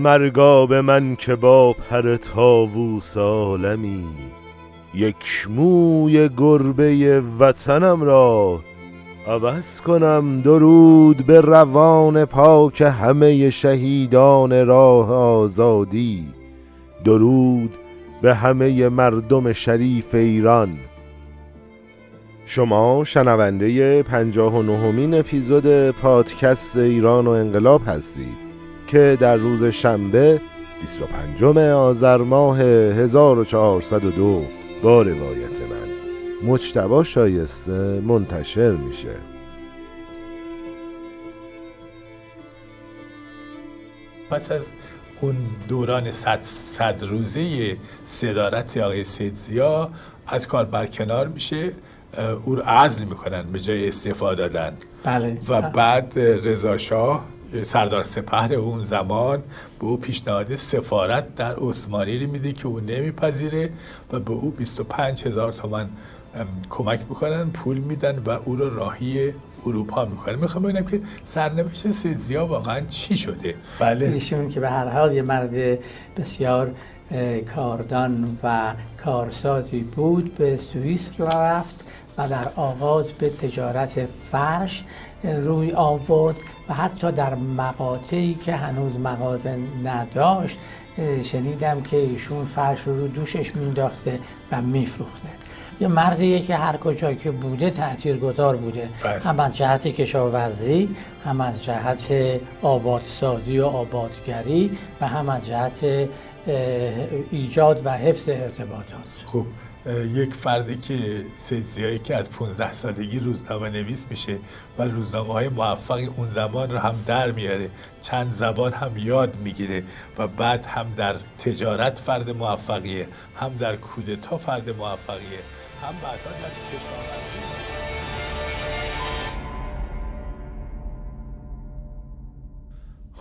مرگا به من که با پر تاووس عالمی یک موی گربه وطنم را عوض کنم درود به روان پاک همه شهیدان راه آزادی درود به همه مردم شریف ایران. شما شنونده پنجاه و نهمین اپیزود پادکست ایران و انقلاب هستید. که در روز شنبه 25 آذر ماه 1402 با روایت من مجتبا شایسته منتشر میشه. پس از اون دوران صد, صد روزه صدارت آقای سیدزیا از کار برکنار میشه او رو عزل می‌کنن به جای استعفا دادن. بله. و بعد رضا شاه سردار سپهر اون زمان به او پیشنهاد سفارت در عثمانی رو میده که او نمیپذیره و به او 25 هزار تومن کمک می‌کنن پول میدن و او رو راهی اروپا می‌کنه می‌خوام ببینم که سرنوشت سیدزیا واقعا چی شده؟ بله. ایشون که به هر حال یه مرد بسیار کاردان و کارسازی بود به سوئیس رفت و در آغاز به تجارت فرش روی آورد. و حتی در مقاطعی که هنوز مغازه نداشت شنیدم که ایشون فرش رو دوشش مینداخته و میفروخته. یه مردیه که هر کجا که بوده تاثیرگذار بوده. بله. هم از جهت کشاورزی هم از جهت آبادسازی و آبادگری و هم از جهت ایجاد و حفظ ارتباطات. خوب یک فردی که سیدزیایی که از 15 سالگی روزنامه نویس میشه و روزنامه های موفقی اون زمان رو هم در میاره چند زبان هم یاد می‌گیره و بعد هم در تجارت فرد موفقیه هم در کودتا فرد موفقیه هم بعدا در کشاورزی.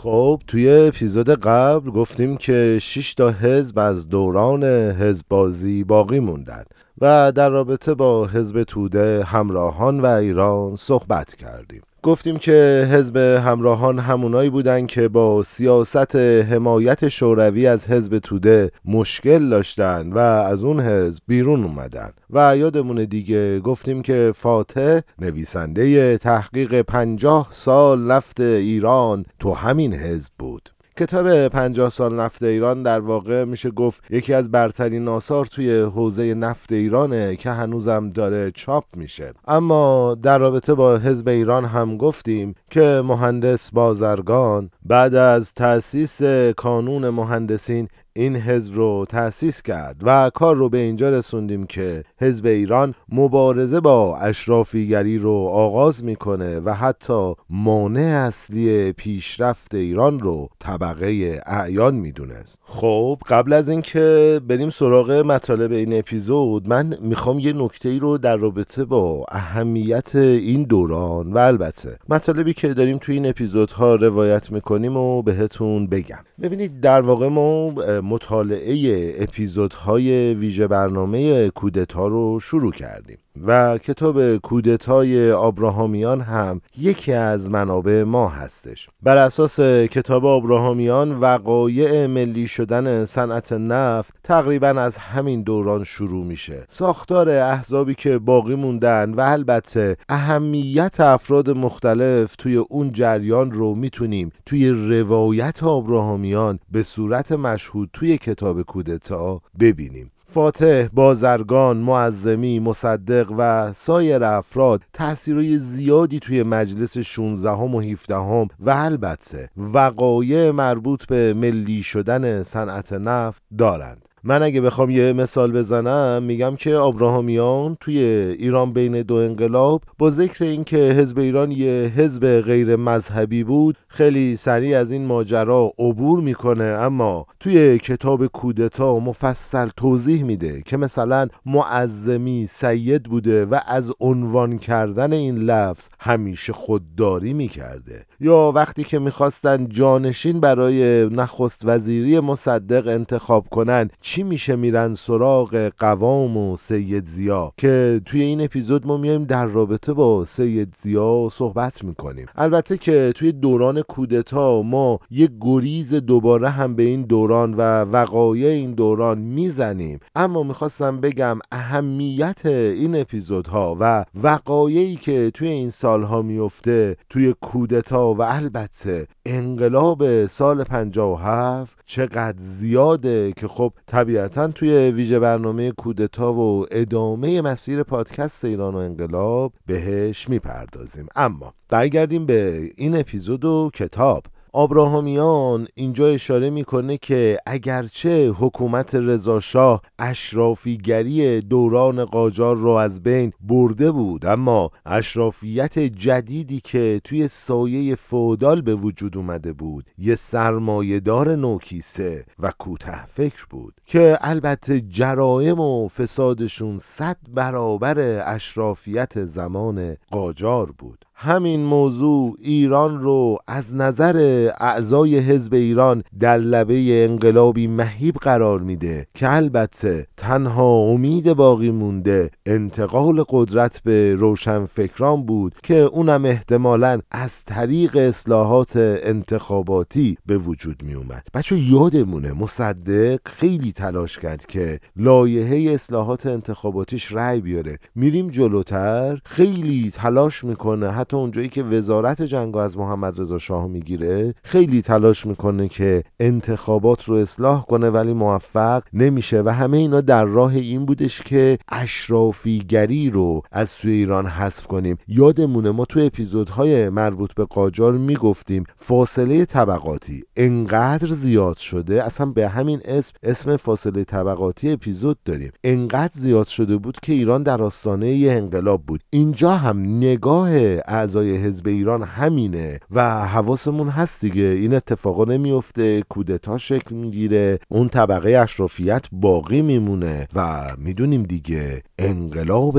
خب توی اپیزود قبل گفتیم که 6 تا حزب از دوران حزب بازی باقی موندن و در رابطه با حزب توده همراهان و ایران صحبت کردیم. گفتیم که حزب همراهان همونایی بودن که با سیاست حمایت شوروی از حزب توده مشکل داشتن و از اون حزب بیرون اومدن. و یادمون دیگه گفتیم که فاتح نویسنده تحقیق پنجاه سال نفت ایران تو همین حزب بود. کتاب پنجاه سال نفت ایران در واقع میشه گفت یکی از برترین آثار توی حوزه نفت ایرانه که هنوزم داره چاپ میشه. اما در رابطه با حزب ایران هم گفتیم که مهندس بازرگان بعد از تأسیس کانون مهندسین این حزب رو تأسیس کرد و کار رو به اینجا رسوندیم که حزب ایران مبارزه با اشرافیگری رو آغاز می‌کنه و حتی مانع اصلی پیشرفت ایران رو طبقه اعیان می‌دونست. خب قبل از اینکه بریم سراغ مطالب این اپیزود من می‌خوام یه نکته ای رو در رابطه با اهمیت این دوران و البته مطالبی که داریم توی این اپیزودها روایت می‌کنیم و بهتون بگم. ببینید در واقع ما مطالعه اپیزودهای ویژه برنامه کودتا رو شروع کردیم. و کتاب کودتای آبراهامیان هم یکی از منابع ما هستش. بر اساس کتاب آبراهامیان وقایع ملی شدن صنعت نفت تقریبا از همین دوران شروع میشه. ساختار احزابی که باقی موندن و البته اهمیت افراد مختلف توی اون جریان رو می‌تونیم توی روایت آبراهامیان به صورت مشهود توی کتاب کودتا ببینیم. فاتح، بازرگان، معظمی، مصدق و سایر افراد تأثیرهای زیادی توی مجلس 16 هم و 17 هم و البته وقایع مربوط به ملی شدن صنعت نفت دارند. من اگه بخوام یه مثال بزنم میگم که آبراهامیان توی ایران بین دو انقلاب با ذکر اینکه حزب ایران یه حزب غیر مذهبی بود خیلی سریع از این ماجرا عبور می‌کنه. اما توی کتاب کودتا مفصل توضیح میده که مثلا معظمی سید بوده و از عنوان کردن این لفظ همیشه خودداری می‌کرده. یا وقتی که می‌خواستن جانشین برای نخست وزیری مصدق انتخاب کنن چی میشه میرن سراغ قوام و سید زیا؟ که توی این اپیزود ما میایم در رابطه با سید زیا صحبت می‌کنیم. البته که توی دوران کودتا ما یه گریز دوباره هم به این دوران و وقایع این دوران می‌زنیم. اما می‌خواستم بگم اهمیت این اپیزودها و وقایعی که توی این سالها میفته توی کودتا و البته انقلاب سال 57 چقدر زیاده که خب طبیعتا توی ویژه برنامه کودتا و ادامه مسیر پادکست ایران و انقلاب بهش می‌پردازیم. اما برگردیم به این اپیزود و کتاب. آبراهامیان اینجا اشاره می‌کنه که اگرچه حکومت رضاشاه اشرافیگری دوران قاجار رو از بین برده بود اما اشرافیت جدیدی که توی سایه فودال به وجود اومده بود یه سرمایهدار نوکیسه و کوته فکر بود که البته جرایم و فسادشون صد برابر اشرافیت زمان قاجار بود. همین موضوع ایران رو از نظر اعضای حزب ایران در لبه انقلابی مهیب قرار میده که البته تنها امید باقی مونده انتقال قدرت به روشنفکران بود که اونم احتمالا از طریق اصلاحات انتخاباتی به وجود می اومد بچه یادمونه مصدق خیلی تلاش کرد که لایحه اصلاحات انتخاباتیش رأی بیاره. میریم جلوتر خیلی تلاش می‌کنه حتی اونجایی که وزارت جنگ از محمد رضا شاه می‌گیره خیلی تلاش می‌کنه که انتخابات رو اصلاح کنه ولی موفق نمیشه و همه اینا در راه این بودش که اشرافیگری رو از توی ایران حذف کنیم. یادمونه ما تو اپیزودهای مربوط به قاجار می‌گفتیم فاصله طبقاتی انقدر زیاد شده اصلا به همین اسم اسم فاصله طبقاتی اپیزود داریم. انقدر زیاد شده بود که ایران در آستانه یه انقلاب بود. اینجا هم نگاه اعضای حزب ایران همینه و حواسمون هست دیگه. این اتفاقا نمیفته کودتا شکل می‌گیره اون طبقه اشرافیت باقی میمونه و می‌دونیم دیگه انقلاب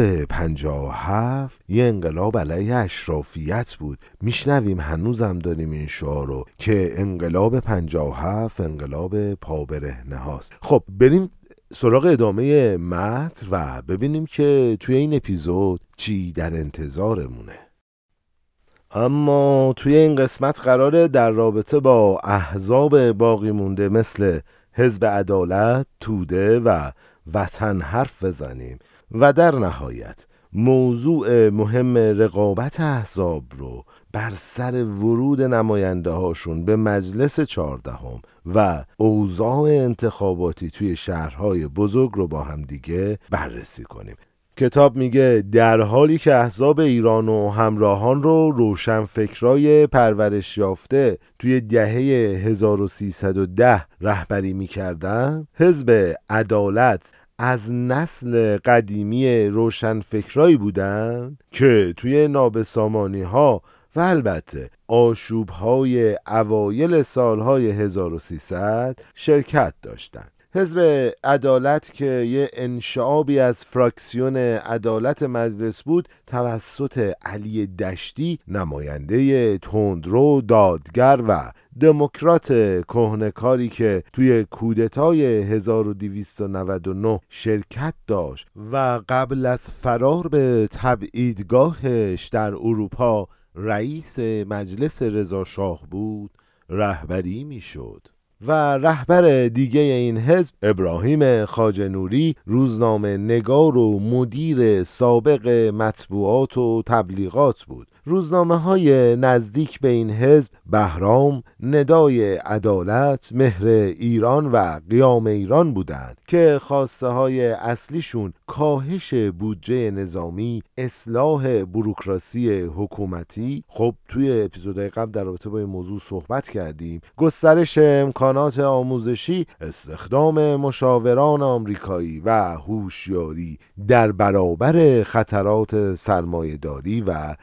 هفت یه انقلاب علیه اشرافیت بود. میشنویم هنوزم داریم این شعارو که انقلاب هفت انقلاب پابرهنه هاست. خب بریم سراغ ادامه متن و ببینیم که توی این اپیزود چی در انتظارمونه. اما توی این قسمت قراره در رابطه با احزاب باقی مونده مثل حزب عدالت، توده و وطن حرف بزنیم و در نهایت موضوع مهم رقابت احزاب رو بر سر ورود نماینده هاشون به مجلس چهاردهم و اوضاع انتخاباتی توی شهرهای بزرگ رو با هم دیگه بررسی کنیم. کتاب میگه در حالی که احزاب ایران و همراهان رو روشن فکرای پرورش یافته توی دهه 1310 رهبری می‌کردن حزب عدالت از نسل قدیمی روشنفکرایی بودن که توی نابسامانی ها و البته آشوب های اوایل سالهای 1300 شرکت داشتند. حزب عدالت که یه انشعابی از فراکسیون عدالت مجلس بود توسط علی دشتی نماینده تندرو دادگر و دموکرات کهنکاری که توی کودتای 1299 شرکت داشت و قبل از فرار به تبعیدگاهش در اروپا رئیس مجلس رضاشاه بود رهبری می‌شد. و رهبر دیگه این حزب ابراهیم خاجنوری روزنامه نگار و مدیر سابق مطبوعات و تبلیغات بود. روزنامه های نزدیک به این حزب بهرام، ندای عدالت، مهر ایران و قیام ایران بودند که خواسته های اصلیشون کاهش بودجه نظامی، اصلاح بروکراسی حکومتی. خب توی اپیزودهای قبل در رابطه با این موضوع صحبت کردیم. گسترش امکانات آموزشی استخدام مشاوران آمریکایی و هوشیاری در برابر خطرات سرمایهداری و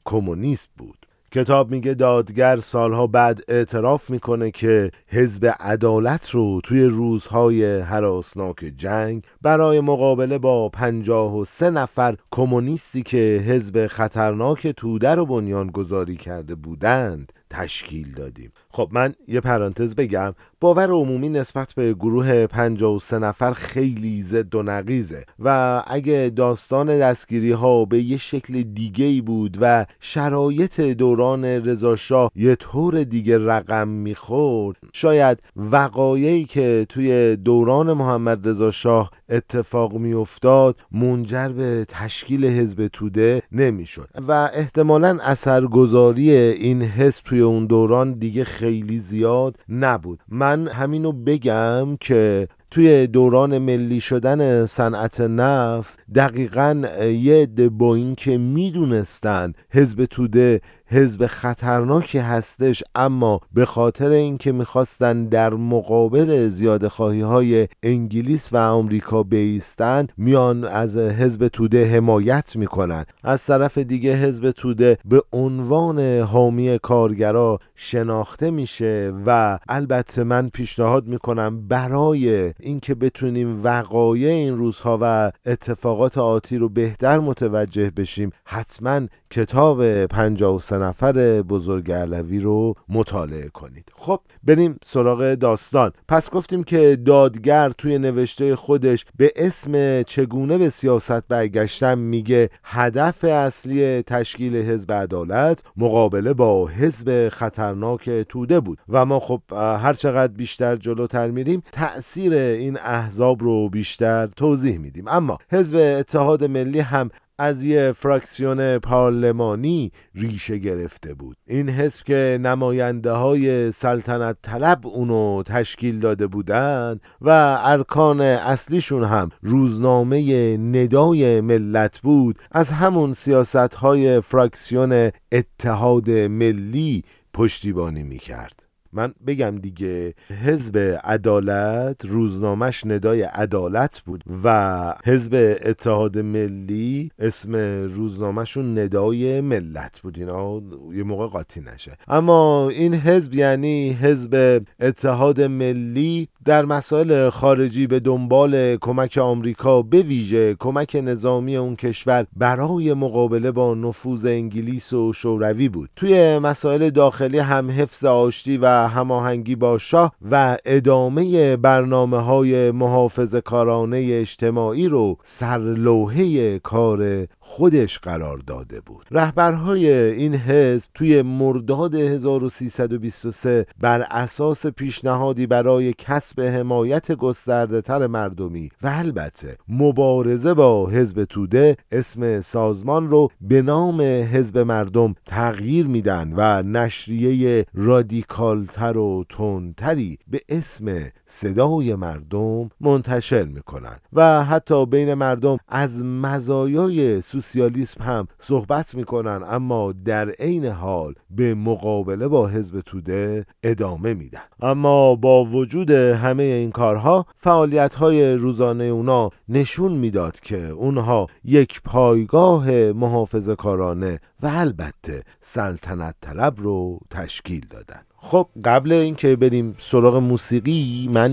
کمونیست بود. کتاب میگه دادگر سالها بعد اعتراف می‌کنه که حزب عدالت رو توی روزهای حراسناک جنگ برای مقابله با پنجاه و سه نفر کمونیستی که حزب خطرناک توده رو بنیان گذاری کرده بودند تشکیل دادیم. خب من یه پرانتز بگم باور عمومی نسبت به گروه 53 نفر خیلی زد و نقیزه و اگه داستان دستگیری ها به یه شکل دیگه ای بود و شرایط دوران رضاشاه یه طور دیگه رقم می‌خورد شاید وقایعی که توی دوران محمد رضا شاه اتفاق میافتاد منجر به تشکیل حزب توده نمی‌شد و احتمالا اثرگذاری این حزب اون دوران دیگه خیلی زیاد نبود. من همینو بگم که توی دوران ملی شدن صنعت نفت دقیقا یه عده با اینکه می‌دونستن حزب توده حزب خطرناکی هستش اما به خاطر اینکه می‌خواستن در مقابل زیاد خواهی های انگلیس و آمریکا بیستن میان از حزب توده حمایت می‌کنن. از طرف دیگه حزب توده به عنوان حامی کارگرا شناخته میشه و البته من پیشنهاد می‌کنم برای اینکه بتونیم وقایع این روزها و اتفاقات آتی رو بهتر متوجه بشیم حتما کتاب 53 نفر بزرگ علوی رو مطالعه کنید. خب بریم سراغ داستان. پس گفتیم که دادگر توی نوشته خودش به اسم چگونه به سیاست برگشتن میگه هدف اصلی تشکیل حزب عدالت مقابله با حزب خطرناک توده بود. و ما خب هر چقدر بیشتر جلوتر میریم تأثیر این احزاب رو بیشتر توضیح میدیم. اما حزب اتحاد ملی هم از یه فراکسیون پارلمانی ریشه گرفته بود. این حزب که نماینده های سلطنت طلب اونو تشکیل داده بودند و ارکان اصلیشون هم روزنامه ندای ملت بود از همون سیاست های فراکسیون اتحاد ملی پشتیبانی می‌کرد. من بگم دیگه حزب عدالت روزنامهش ندای عدالت بود و حزب اتحاد ملی اسم روزنامهشون ندای ملت بود. اینا یه موقع قاطی نشه. اما این حزب یعنی حزب اتحاد ملی در مسائل خارجی به دنبال کمک آمریکا به ویژه کمک نظامی اون کشور برای مقابله با نفوذ انگلیس و شوروی بود. توی مسائل داخلی هم حفظ آشتی و هماهنگی با شاه و ادامه برنامه های محافظ کارانه اجتماعی رو سرلوحه کار خودش قرار داده بود. رهبرهای این حزب توی مرداد 1323 بر اساس پیشنهادی برای کسب حمایت گسترده تر مردمی و البته مبارزه با حزب توده اسم سازمان رو به نام حزب مردم تغییر میدن و نشریه رادیکالتر و تندتری به اسم صدای مردم منتشر می‌کنن و حتی بین مردم از مزایای سوسیالیسم هم صحبت می‌کنن اما در عین حال به مقابله با حزب توده ادامه میدن. اما با وجود همه این کارها فعالیت های روزانه اونا نشون می‌داد که اونها یک پایگاه محافظه کارانه و البته سلطنت طلب رو تشکیل دادن. خب قبل اینکه بریم سراغ موسیقی من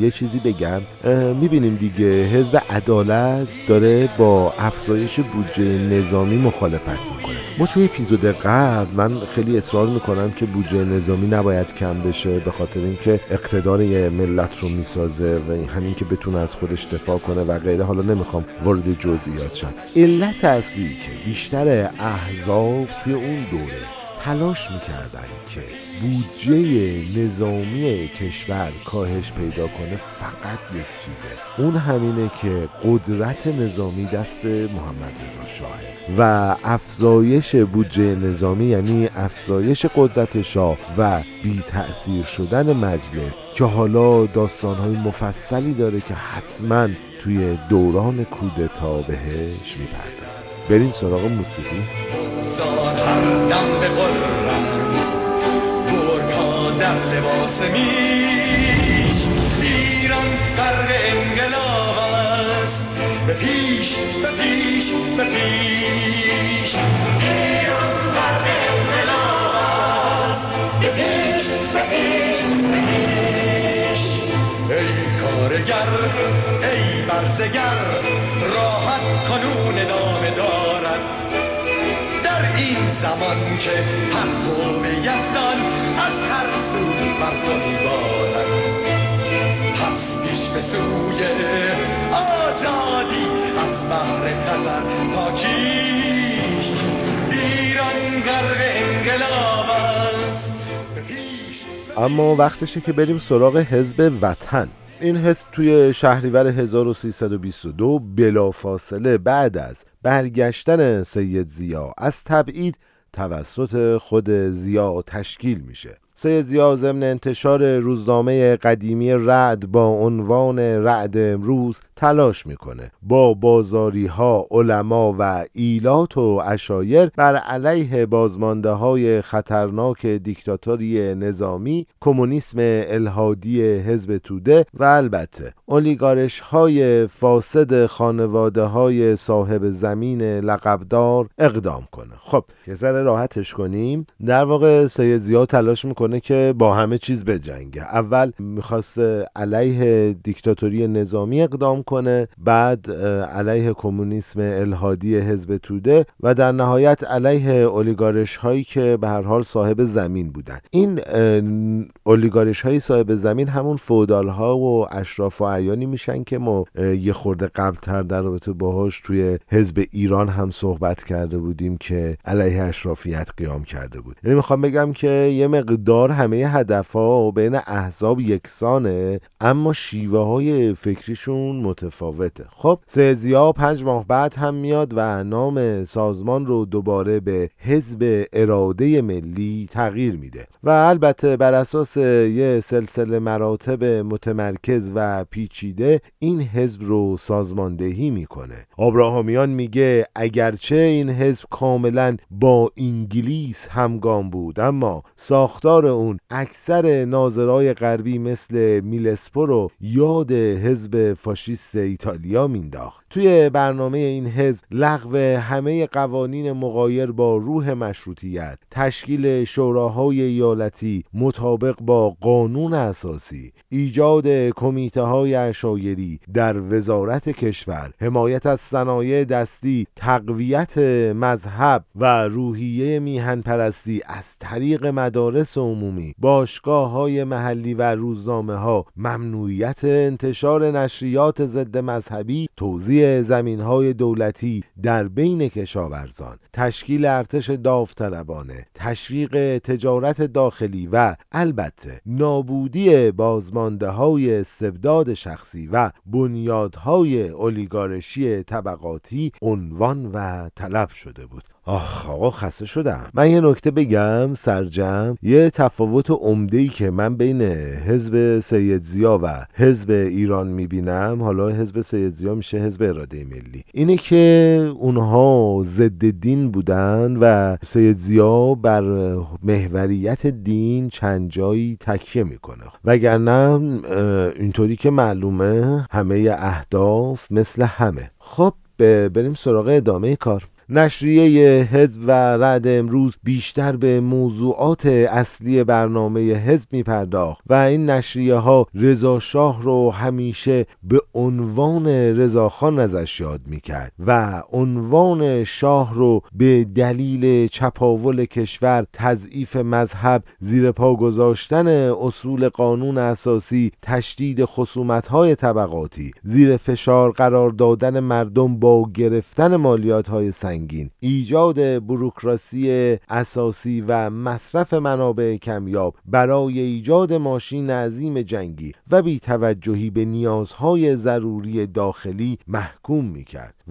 یه چیزی بگم. می‌بینیم دیگه حزب عدالت داره با افزایش بودجه نظامی مخالفت می‌کنه. ما توی اپیزود قبل من خیلی اصرار می‌کنم که بودجه نظامی نباید کم بشه به خاطر اینکه اقتدار یه ملت رو می‌سازه و همین که بتونه از خودش دفاع کنه و غیره. حالا نمی‌خوام وارد جزئیات شم. علت اصلی که بیشتر احزاب توی اون دوره تلاش می‌کردن که بودجه نظامی کشور کاهش پیدا کنه فقط یک چیزه. اون همینه که قدرت نظامی دست محمد رضا شاهه و افزایش بودجه نظامی یعنی افزایش قدرت شاه و بی تأثیر شدن مجلس که حالا داستانهای مفصلی داره که حتما توی دوران کودتا بهش می‌پردازیم بریم سراغ موسیقی. لباس میش ایران در انقلاب است به پیش به پیش به پیش ایران در انقلاب است به پیش پیش پیش ای کارگر ای برزگر راحت قانون دامه دارد در این زمان که تحکم یزدان از هر سو مردم بارد پس پیش به سوی آزادی از بحر خزر پاکیش ایران غرق انقلاب اما وقتشه که بریم سراغ حزب وطن. این حزب توی شهریور 1322 بلافاصله بعد از برگشتن سید زیا از تبعید توسط خود زیا تشکیل میشه. سید زیا ضمن انتشار روزنامه قدیمی رعد با عنوان رعد امروز تلاش می‌کنه. با بازاری ها علما و ایلات و اشایر بر علیه بازمانده های خطرناک دیکتاتوری نظامی کمونیسم الهادی حزب توده و البته اولیگارش های فاسد خانواده های صاحب زمین لقبدار اقدام کنه. خب که ذره راحتش کنیم. در واقع سید زیا تلاش می‌کنه که با همه چیز بجنگه. اول می‌خواست علیه دیکتاتوری نظامی اقدام کنه بعد علیه کمونیسم الهادی حزب توده و در نهایت علیه اولیگارش هایی که به هر حال صاحب زمین بودن. این اولیگارش های صاحب زمین همون فودال ها و اشراف و عیانی میشن که ما یه خورده قبلتر در رابطه باهاش توی حزب ایران هم صحبت کرده بودیم که علیه اشرافیت قیام کرده بود. یعنی می‌خوام بگم که یه مقدار همه هدف ها بین احزاب یکسانه اما شیوه های فکریشون متفاوته. خب سیزیا پنج ماه بعد هم میاد و نام سازمان رو دوباره به حزب اراده ملی تغییر میده. و البته بر اساس یه سلسله مراتب متمرکز و پیچیده این حزب رو سازماندهی می‌کنه. آبراهامیان میگه اگرچه این حزب کاملا با انگلیس همگام بود اما ساختار اون اکثر ناظرای غربی مثل میلسپو رو یاد حزب فاشیست ایتالیا مینداخت. توی برنامه این حزب لغو همه قوانین مقایر با روح مشروطیت تشکیل شوراهای ایالتی مطابق با قانون اساسی ایجاد کمیته های اشایری در وزارت کشور حمایت از صنایع دستی تقویت مذهب و روحیه میهن پرستی از طریق مدارس عمومی باشگاه های محلی و روزنامه ها ممنوعیت انتشار نشریات ضد مذهبی توزیع زمین های دولتی در بین کشاورزان تشکیل ارتش داوطلبانه تشویق تجارت داخلی و البته نابودی بازمانده های استبداد شخصی و بنیادهای اولیگارشی طبقاتی عنوان و طلب شده بود. آخ آقا خسته شدم. من یه نکته بگم سرجم. یه تفاوت عمده ای که من بین حزب سید زیا و حزب ایران می‌بینم حالا حزب سید زیا میشه حزب اراده ملی. اینه که اونها ضد دین بودن و سید زیا بر محوریت دین چند جایی تکیه می‌کنه. وگرنه اینطوری که معلومه همه اهداف مثل همه. خب بریم سراغ ادامه کار. نشریه حزب و رد امروز بیشتر به موضوعات اصلی برنامه حزب می پرداخت و این نشریه ها رضا شاه رو همیشه به عنوان رضاخان ازش یاد می کرد و عنوان شاه رو به دلیل چپاول کشور تضعیف مذهب زیر پا گذاشتن اصول قانون اساسی تشدید خصومت های طبقاتی زیر فشار قرار دادن مردم با گرفتن مالیات های سنگین. ایجاد بروکراسی اساسی و مصرف منابع کمیاب برای ایجاد ماشین عظیم جنگی و بی توجهی به نیازهای ضروری داخلی محکوم می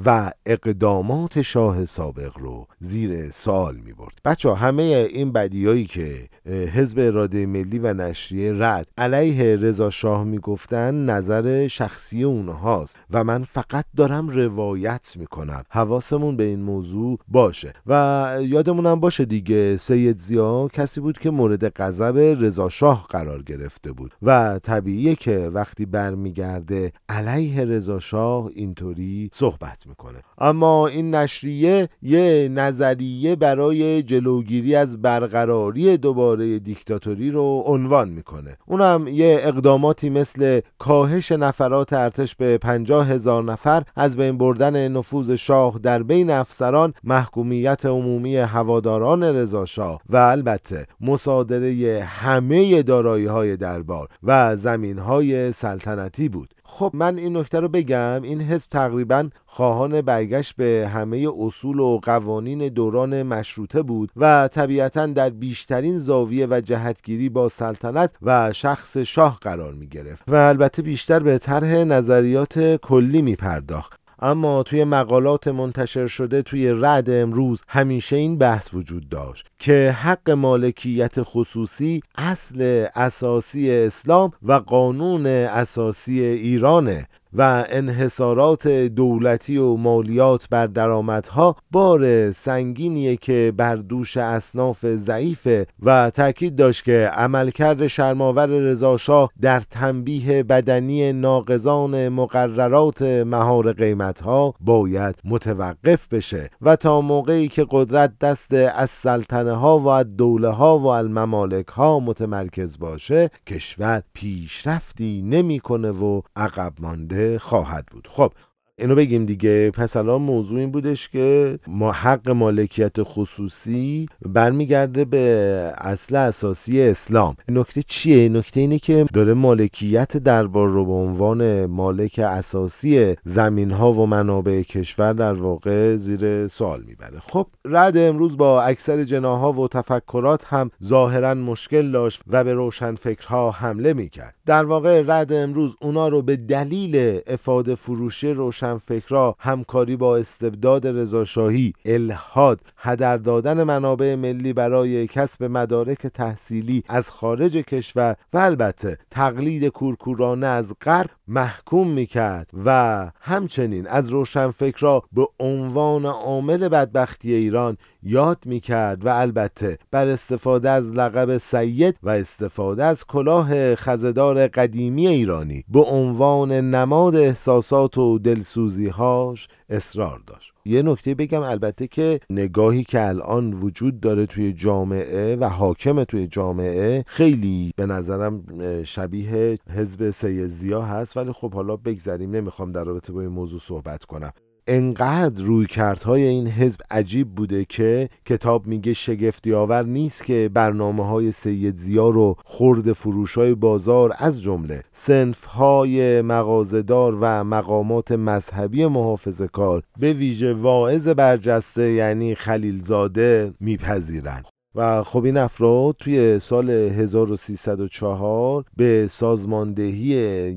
و اقدامات شاه سابق رو زیر سال می برد بچه همه این بدیایی که حزب اراده ملی و نشریه رد علیه رضا شاه می گفتن نظر شخصی اونهاست و من فقط دارم روایت می کنم حواسمون به این موضوع باشه. و یادمونم باشه دیگه سید زیا کسی بود که مورد غضب رضا شاه قرار گرفته بود. و طبیعیه که وقتی برمیگرده علیه رضا شاه اینطوری صحبت می‌کنه. اما این نشریه یه نظریه برای جلوگیری از برقراری دوباره دیکتاتوری رو عنوان می‌کنه. اونم یه اقداماتی مثل کاهش نفرات ارتش به پنجاه هزار نفر از بین بردن نفوذ شاه در بین افسران محکومیت عمومی هواداران رضاشاه و البته مصادره همه دارایی های دربار و زمین های سلطنتی بود. خب من این نکته رو بگم این حزب تقریبا خواهان برگشت به همه اصول و قوانین دوران مشروطه بود و طبیعتا در بیشترین زاویه و جهتگیری با سلطنت و شخص شاه قرار می گرفت و البته بیشتر به طرح نظریات کلی می پرداخت اما توی مقالات منتشر شده توی رد امروز همیشه این بحث وجود داشت که حق مالکیت خصوصی اصل اساسی اسلام و قانون اساسی ایرانه. و انحصارات دولتی و مالیات بر درآمدها بار سنگینیه که بر دوش اصناف ضعیفه و تاکید داشت که عملکرد شرماور رضاشاه در تنبیه بدنی ناقضان مقررات مهار قیمتها باید متوقف بشه و تا موقعی که قدرت دست از سلطنه ها و دوله ها و الممالک ها متمرکز باشه کشور پیشرفتی نمی‌کنه و عقب مانده. خواهد بود. خب اینو بگیم دیگه. پس الان موضوع این بودش که ما حق مالکیت خصوصی برمیگرده به اصل اساسی اسلام. نکته چیه؟ نکته اینه که داره مالکیت دربار رو به عنوان مالک اساسی زمین ها و منابع کشور در واقع زیر سوال می‌بره. خب رد امروز با اکثر جناها و تفکرات هم ظاهرا مشکل داشت و به روشنفکرها حمله می‌کرد. در واقع رد امروز اونا رو به دلیل افاده فروشی روشنفکرها همکاری با استبداد رضاشاهی الهاد هدر دادن منابع ملی برای کسب مدارک تحصیلی از خارج کشور و البته تقلید کورکورانه از غرب محکوم می‌کرد و همچنین از روشنفکرها به عنوان عامل بدبختی ایران یاد می‌کرد و البته بر استفاده از لقب سید و استفاده از کلاه خزدار قدیمی ایرانی به عنوان نماد احساسات و دلسوزیهاش اصرار داشت. یه نکته بگم البته که نگاهی که الان وجود داره توی جامعه و حاکم توی جامعه خیلی به نظرم شبیه حزب سید زیا هست ولی خب حالا بگذریم. نمی‌خوام در رابطه با این موضوع صحبت کنم. انقدر روی کردهای این حزب عجیب بوده که کتاب میگه شگفتی آور نیست که برنامه های سید زیا رو خورد فروش های بازار از جمله سنف های مغازدار و مقامات مذهبی محافظ کار به ویژه واعظ برجسته یعنی خلیلزاده میپذیرند. و خب این افراد توی سال 1304 به سازماندهی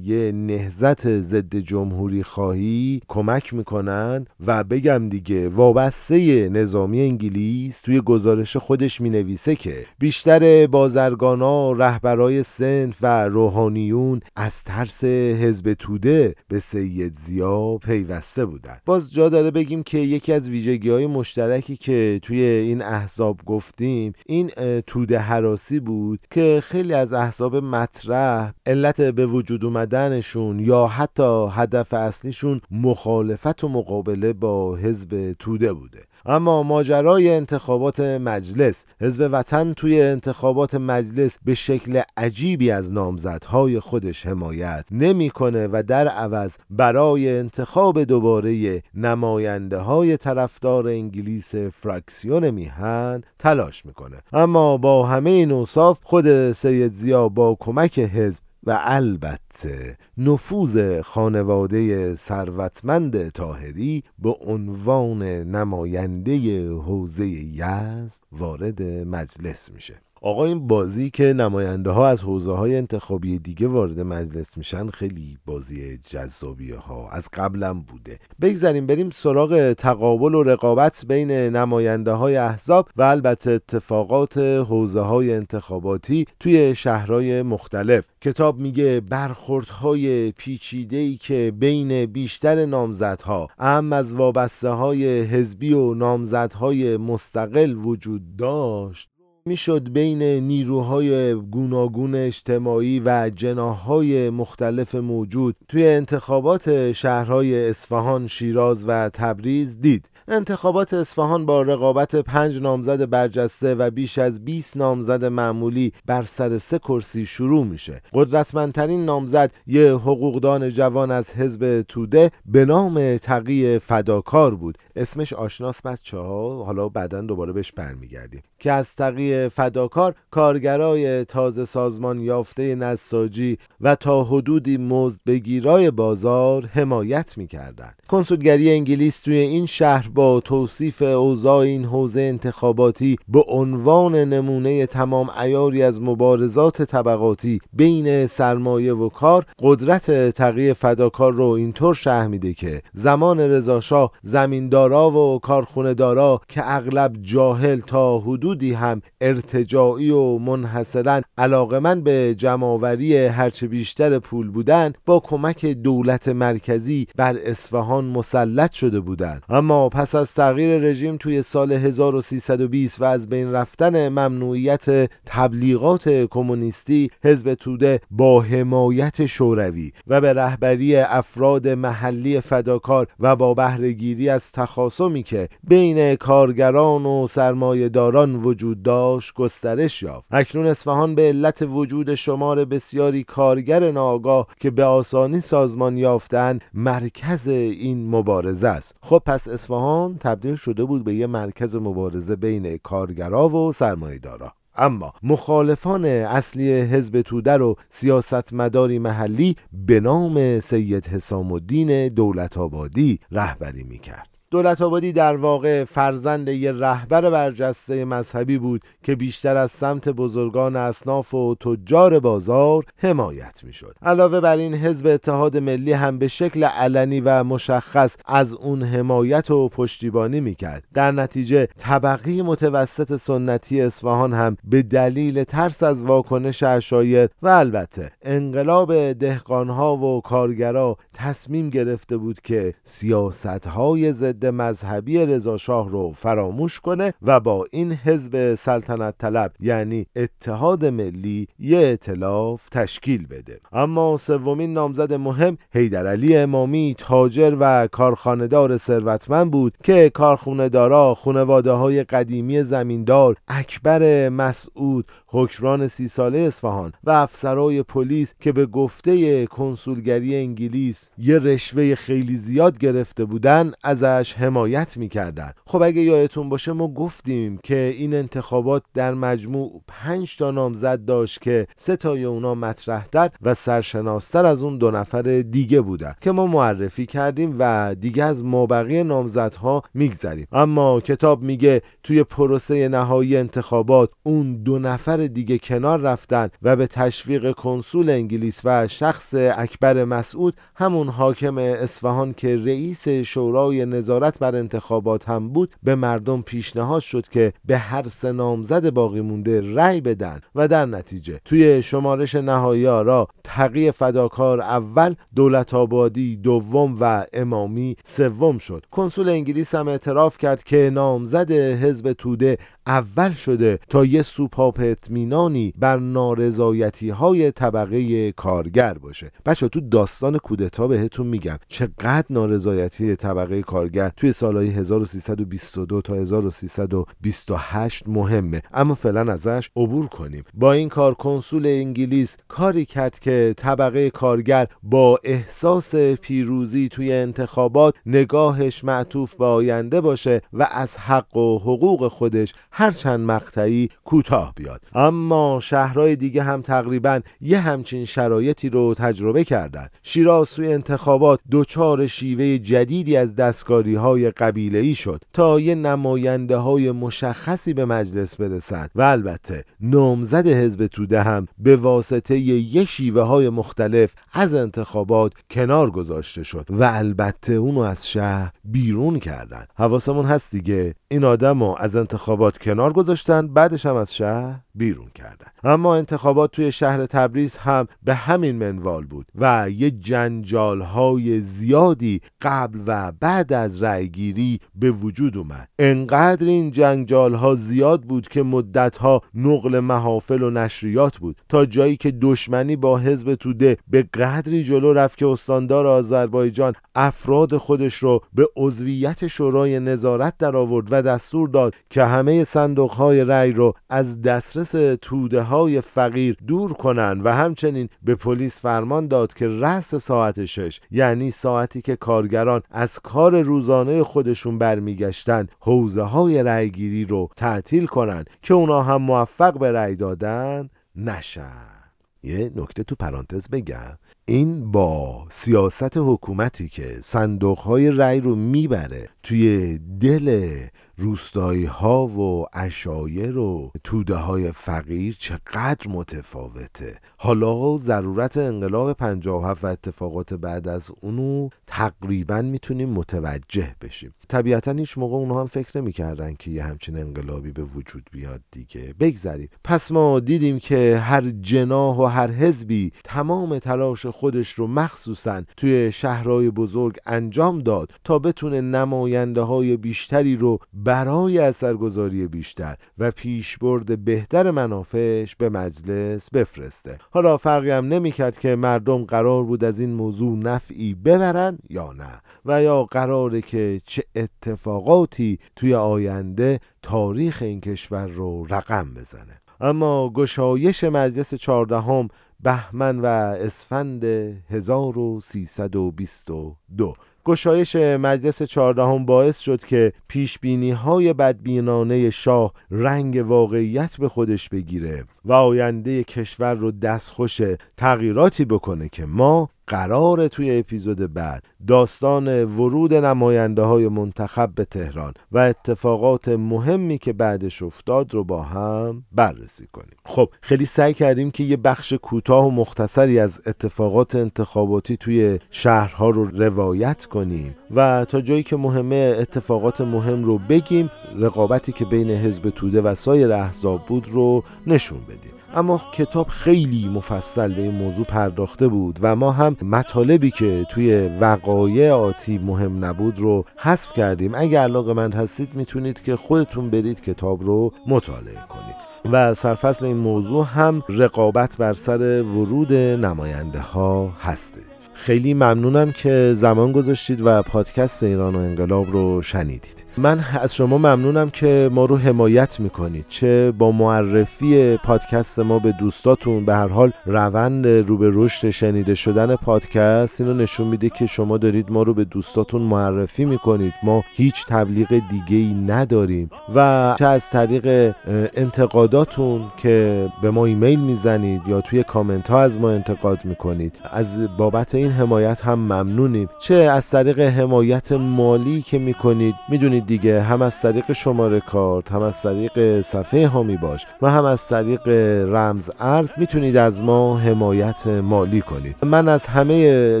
یه نهزت ضد جمهوری خواهی کمک می‌کنن و بگم دیگه وابسته نظامی انگلیس توی گزارش خودش می‌نویسه که بیشتر بازرگانا رهبرای سنف و روحانیون از ترس حزب توده به سید زیا پیوسته بودن. باز جا داره بگیم که یکی از ویژگی های مشترکی که توی این احزاب گفتیم این توده حراسی بود که خیلی از احزاب مطرح علت به وجود اومدنشون یا حتی هدف اصلیشون مخالفت و مقابله با حزب توده بوده. اما ماجرای انتخابات مجلس حزب وطن توی انتخابات مجلس به شکل عجیبی از نامزدهای خودش حمایت نمی‌کنه و در عوض برای انتخاب دوباره نماینده های طرفدار انگلیس فراکسیون میهن تلاش می‌کنه. اما با همه این اوصاف خود سید زیا با کمک حزب و البته نفوذ خانواده ثروتمند تاهری به عنوان نماینده حوزه یزد وارد مجلس میشه. آقا این بازی که نماینده ها از حوزه های انتخابی دیگه وارد مجلس میشن خیلی بازی جذابیه ها از قبلم بوده. بگذاریم بریم سراغ تقابل و رقابت بین نماینده های احزاب و البته اتفاقات حوزه های انتخاباتی توی شهرهای مختلف. کتاب میگه برخوردهای پیچیده‌ای که بین بیشتر نامزدها اهم از وابسته های حزبی و نامزدهای مستقل وجود داشت. می‌شد بین نیروهای گوناگون اجتماعی و جناهای مختلف موجود توی انتخابات شهرهای اصفهان، شیراز و تبریز دید. انتخابات اصفهان با رقابت پنج نامزد برجسته و بیش از 20 نامزد معمولی بر سر سه کرسی شروع میشه. قدرتمندترین نامزد یه حقوقدان جوان از حزب توده به نام تقی فداکار بود. اسمش آشناس بچه ها. حالا بعدا دوباره بهش برمیگردیم. که از تقی فداکار کارگرای تازه سازمان یافته نساجی و تا حدودی مزد بگیرای بازار حمایت می‌کردند. کنسولگری انگلیس توی این شهر با توصیف اوضاع این حوزه انتخاباتی به عنوان نمونه تمام ایاری از مبارزات طبقاتی بین سرمایه و کار قدرت تقی فداکار رو اینطور شهر میده که زمان رضاشاه زمیندارا و کارخونه دارا که اغلب جاهل تا حدودی هم ارتجاعی و منحصرا علاقمند به جمعآوری هرچه بیشتر پول بودن با کمک دولت مرکزی بر اصفهان مسلط شده بودند. اما پس از تغییر رژیم توی سال 1320 و از بین رفتن ممنوعیت تبلیغات کمونیستی حزب توده با حمایت شوروی و به رهبری افراد محلی فداکار و با بهرهگیری از تخاصمی که بین کارگران و سرمایهداران وجود داشت گسترش یافت. اکنون اصفهان به علت وجود شمار بسیاری کارگر ناآگاه که به آسانی سازمان یافتن مرکز این مبارزه است. خب پس اصفهان تبدیل شده بود به یه مرکز مبارزه بین کارگرا و سرمایهدارا. اما مخالفان اصلی حزب توده رو سیاستمداری محلی به نام سید حسام الدین دولت آبادی رهبری می‌کرد. دولت آبادی در واقع فرزند یه رهبر برجسته مذهبی بود که بیشتر از سمت بزرگان اصناف و تجار بازار حمایت می‌شد. علاوه بر این حزب اتحاد ملی هم به شکل علنی و مشخص از اون حمایت و پشتیبانی می‌کرد. در نتیجه طبقه متوسط سنتی اصفهان هم به دلیل ترس از واکنش اشایر و البته انقلاب دهقانها و کارگرا تصمیم گرفته بود که سیاست های ضد مذهبی رضاشاه رو فراموش کنه و با این حزب سلطنت طلب یعنی اتحاد ملی یه اطلاف تشکیل بده. اما سومین نامزد مهم حیدرعلی امامی تاجر و کارخانهدار ثروتمند بود که کارخونه دارا خانواده های قدیمی زمیندار اکبر مسعود حکمران سی ساله اصفهان و افسرای پلیس که به گفته کنسولگری انگلیس یه رشوه خیلی زیاد گرفته بودن ازش حمایت می‌کردن. خب اگه یادتون باشه ما گفتیم که این انتخابات در مجموع پنج تا نامزد داشت که سه تای اونا مطرحتر و سرشناستر از اون دو نفر دیگه بودن که ما معرفی کردیم و دیگه از مابقی نامزدها میگذریم. اما کتاب میگه توی پروسه نهایی انتخابات اون دو نفر دیگه کنار رفتن و به تشویق کنسول انگلیس و شخص اکبر مسعود همون حاکم اصفهان که رئیس شورای نظارت بر انتخابات هم بود به مردم پیشنهاد شد که به هر سه نامزد باقی مونده رأی بدن و در نتیجه توی شمارش نهایی آرا تقی فداکار اول دولت آبادی دوم و امامی سوم شد. کنسول انگلیس هم اعتراف کرد که نامزد حزب توده اول شده تا یه سوپاپ اطمینانی بر نارضایتی های طبقه کارگر باشه. بچه تو داستان کودتا بهتون میگم. چقدر نارضایتی طبقه کارگر توی سالهای 1322 تا 1328 مهمه. اما فعلا ازش عبور کنیم. با این کار کنسول انگلیس کاری کرد که طبقه کارگر با احساس پیروزی توی انتخابات نگاهش معطوف به آینده باشه و از حق و حقوق خودش هرچند مقطعی کوتاه بیاد. اما شهرهای دیگه هم تقریبا یه همچین شرایطی رو تجربه کردند. شیراز توی انتخابات دچار شیوه جدیدی از دستکاری های قبیله ای شد تا یه نماینده های مشخصی به مجلس برسند و البته نامزد حزب توده هم به واسطه یه شیوه های مختلف از انتخابات کنار گذاشته شد و البته اونو از شهر بیرون کردن حواسمون هست دیگه. این آدم از انتخابات کنار گذاشتن بعدش هم از شهر بیرون کردن. اما انتخابات توی شهر تبریز هم به همین منوال بود و یه جنجال های زیادی قبل و بعد از رأیگیری به وجود اومد. انقدر این جنگجال ها زیاد بود که مدت ها نقل محافل و نشریات بود. تا جایی که دشمنی با حزب توده به قدری جلو رفت که استاندار آذربایجان افراد خودش رو به عضویت شورای نظارت در آورد و دستور داد که همه صندوق های رأی رو از دسترس توده های فقیر دور کنن و همچنین به پلیس فرمان داد که رأس ساعت شش یعنی ساعتی که کارگران از کار روزانه خودشون برمیگشتن حوزه های رأیگیری رو تعطیل کنن که اونا هم موفق به رأی دادن نشن. یه نکته تو پرانتز بگم. این با سیاست حکومتی که صندوق های رأی رو می‌بره توی دل روستایی ها و اشایر و توده های فقیر چقدر متفاوته. حالا ضرورت انقلاب 57 و اتفاقات بعد از اونو تقریبا می‌تونیم متوجه بشیم. طبیعتا هیچ موقع اونها هم فکر نمی‌کردن که یه همچین انقلابی به وجود بیاد دیگه. بگذریم. پس ما دیدیم که هر جناح و هر حزبی تمام تلاش خودش رو مخصوصا توی شهرهای بزرگ انجام داد تا بتونه نماینده های بیشتری رو برای اثرگذاری بیشتر و پیشبرد بهتر منافعش به مجلس بفرسته. حالا فرقی هم نمی‌کرد که مردم قرار بود از این موضوع نفعی ببرن یا نه و یا قراره که چه اتفاقاتی توی آینده تاریخ این کشور رو رقم بزنه. اما گشایش مجلس چهاردهم بهمن و اسفند 1322 گشایش مجلس چهاردهم باعث شد که پیش بینی های بدبینانه شاه رنگ واقعیت به خودش بگیره. و آینده کشور رو دستخوش تغییراتی بکنه که ما قرار توی اپیزود بعد داستان ورود نماینده های منتخب به تهران و اتفاقات مهمی که بعدش افتاد رو با هم بررسی کنیم. خب خیلی سعی کردیم که یه بخش کوتاه و مختصری از اتفاقات انتخاباتی توی شهرها رو روایت کنیم و تا جایی که مهمه اتفاقات مهم رو بگیم رقابتی که بین حزب توده و سایر احزاب بود رو نشون بدیم. اما کتاب خیلی مفصل به این موضوع پرداخته بود و ما هم مطالبی که توی وقایع آتی مهم نبود رو حذف کردیم. اگر علاقه من هستید می‌تونید که خودتون برید کتاب رو مطالعه کنید. و سرفصل این موضوع هم رقابت بر سر ورود نماینده ها هسته. خیلی ممنونم که زمان گذاشتید و پادکست ایران و انقلاب رو شنیدید. من از شما ممنونم که ما رو حمایت می‌کنید. چه با معرفی پادکست ما به دوستاتون به هر حال روند رو به رشد شنیده شدن پادکست اینو نشون میده که شما دارید ما رو به دوستاتون معرفی می‌کنید. ما هیچ تبلیغ دیگه ای نداریم. و چه از طریق انتقاداتون که به ما ایمیل می‌زنید یا توی کامنت ها از ما انتقاد می‌کنید. از بابت این حمایت هم ممنونیم. چه از طریق حمایت مالی که می‌کنید. می‌دونید دیگه. هم از طریق شماره کارت هم از طریق صفحه هامی باش و هم از طریق رمز ارز می‌تونید از ما حمایت مالی کنید. من از همه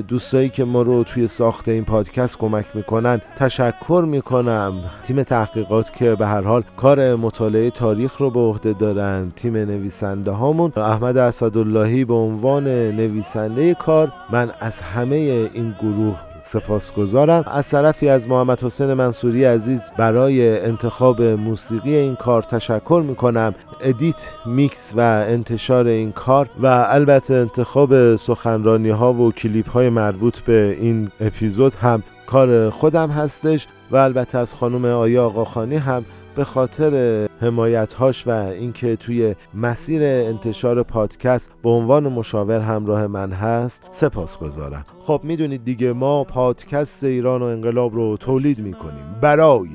دوستایی که ما رو توی ساخت این پادکست کمک می‌کنن تشکر می‌کنم. تیم تحقیقات که به هر حال کار مطالعه تاریخ رو به عهده دارن. تیم نویسنده هامون. احمد اسداللهی به عنوان نویسنده کار. من از همه این گروه سپاسگزارم. از طرفی از محمد حسین منصوری عزیز برای انتخاب موسیقی این کار تشکر می‌کنم. ادیت میکس و انتشار این کار و البته انتخاب سخنرانی ها و کلیپ های مربوط به این اپیزود هم کار خودم هستش و البته از خانم آیا آقاخانی هم به خاطر حمایتهاش و اینکه توی مسیر انتشار پادکست به عنوان مشاور همراه من هست سپاس گذارم. خب می‌دونید دیگه ما پادکست ایران و انقلاب رو تولید می‌کنیم برای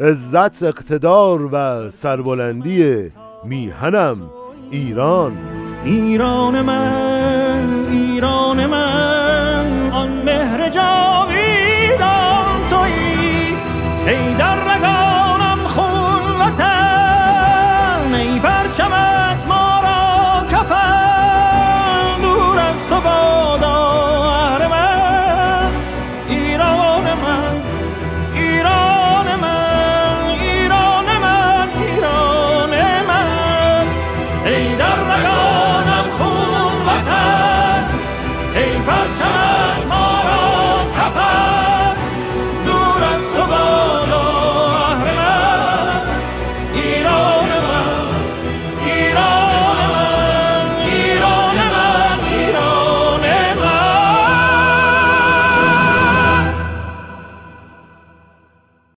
عزت اقتدار و سربلندی میهنم ایران. ایران من.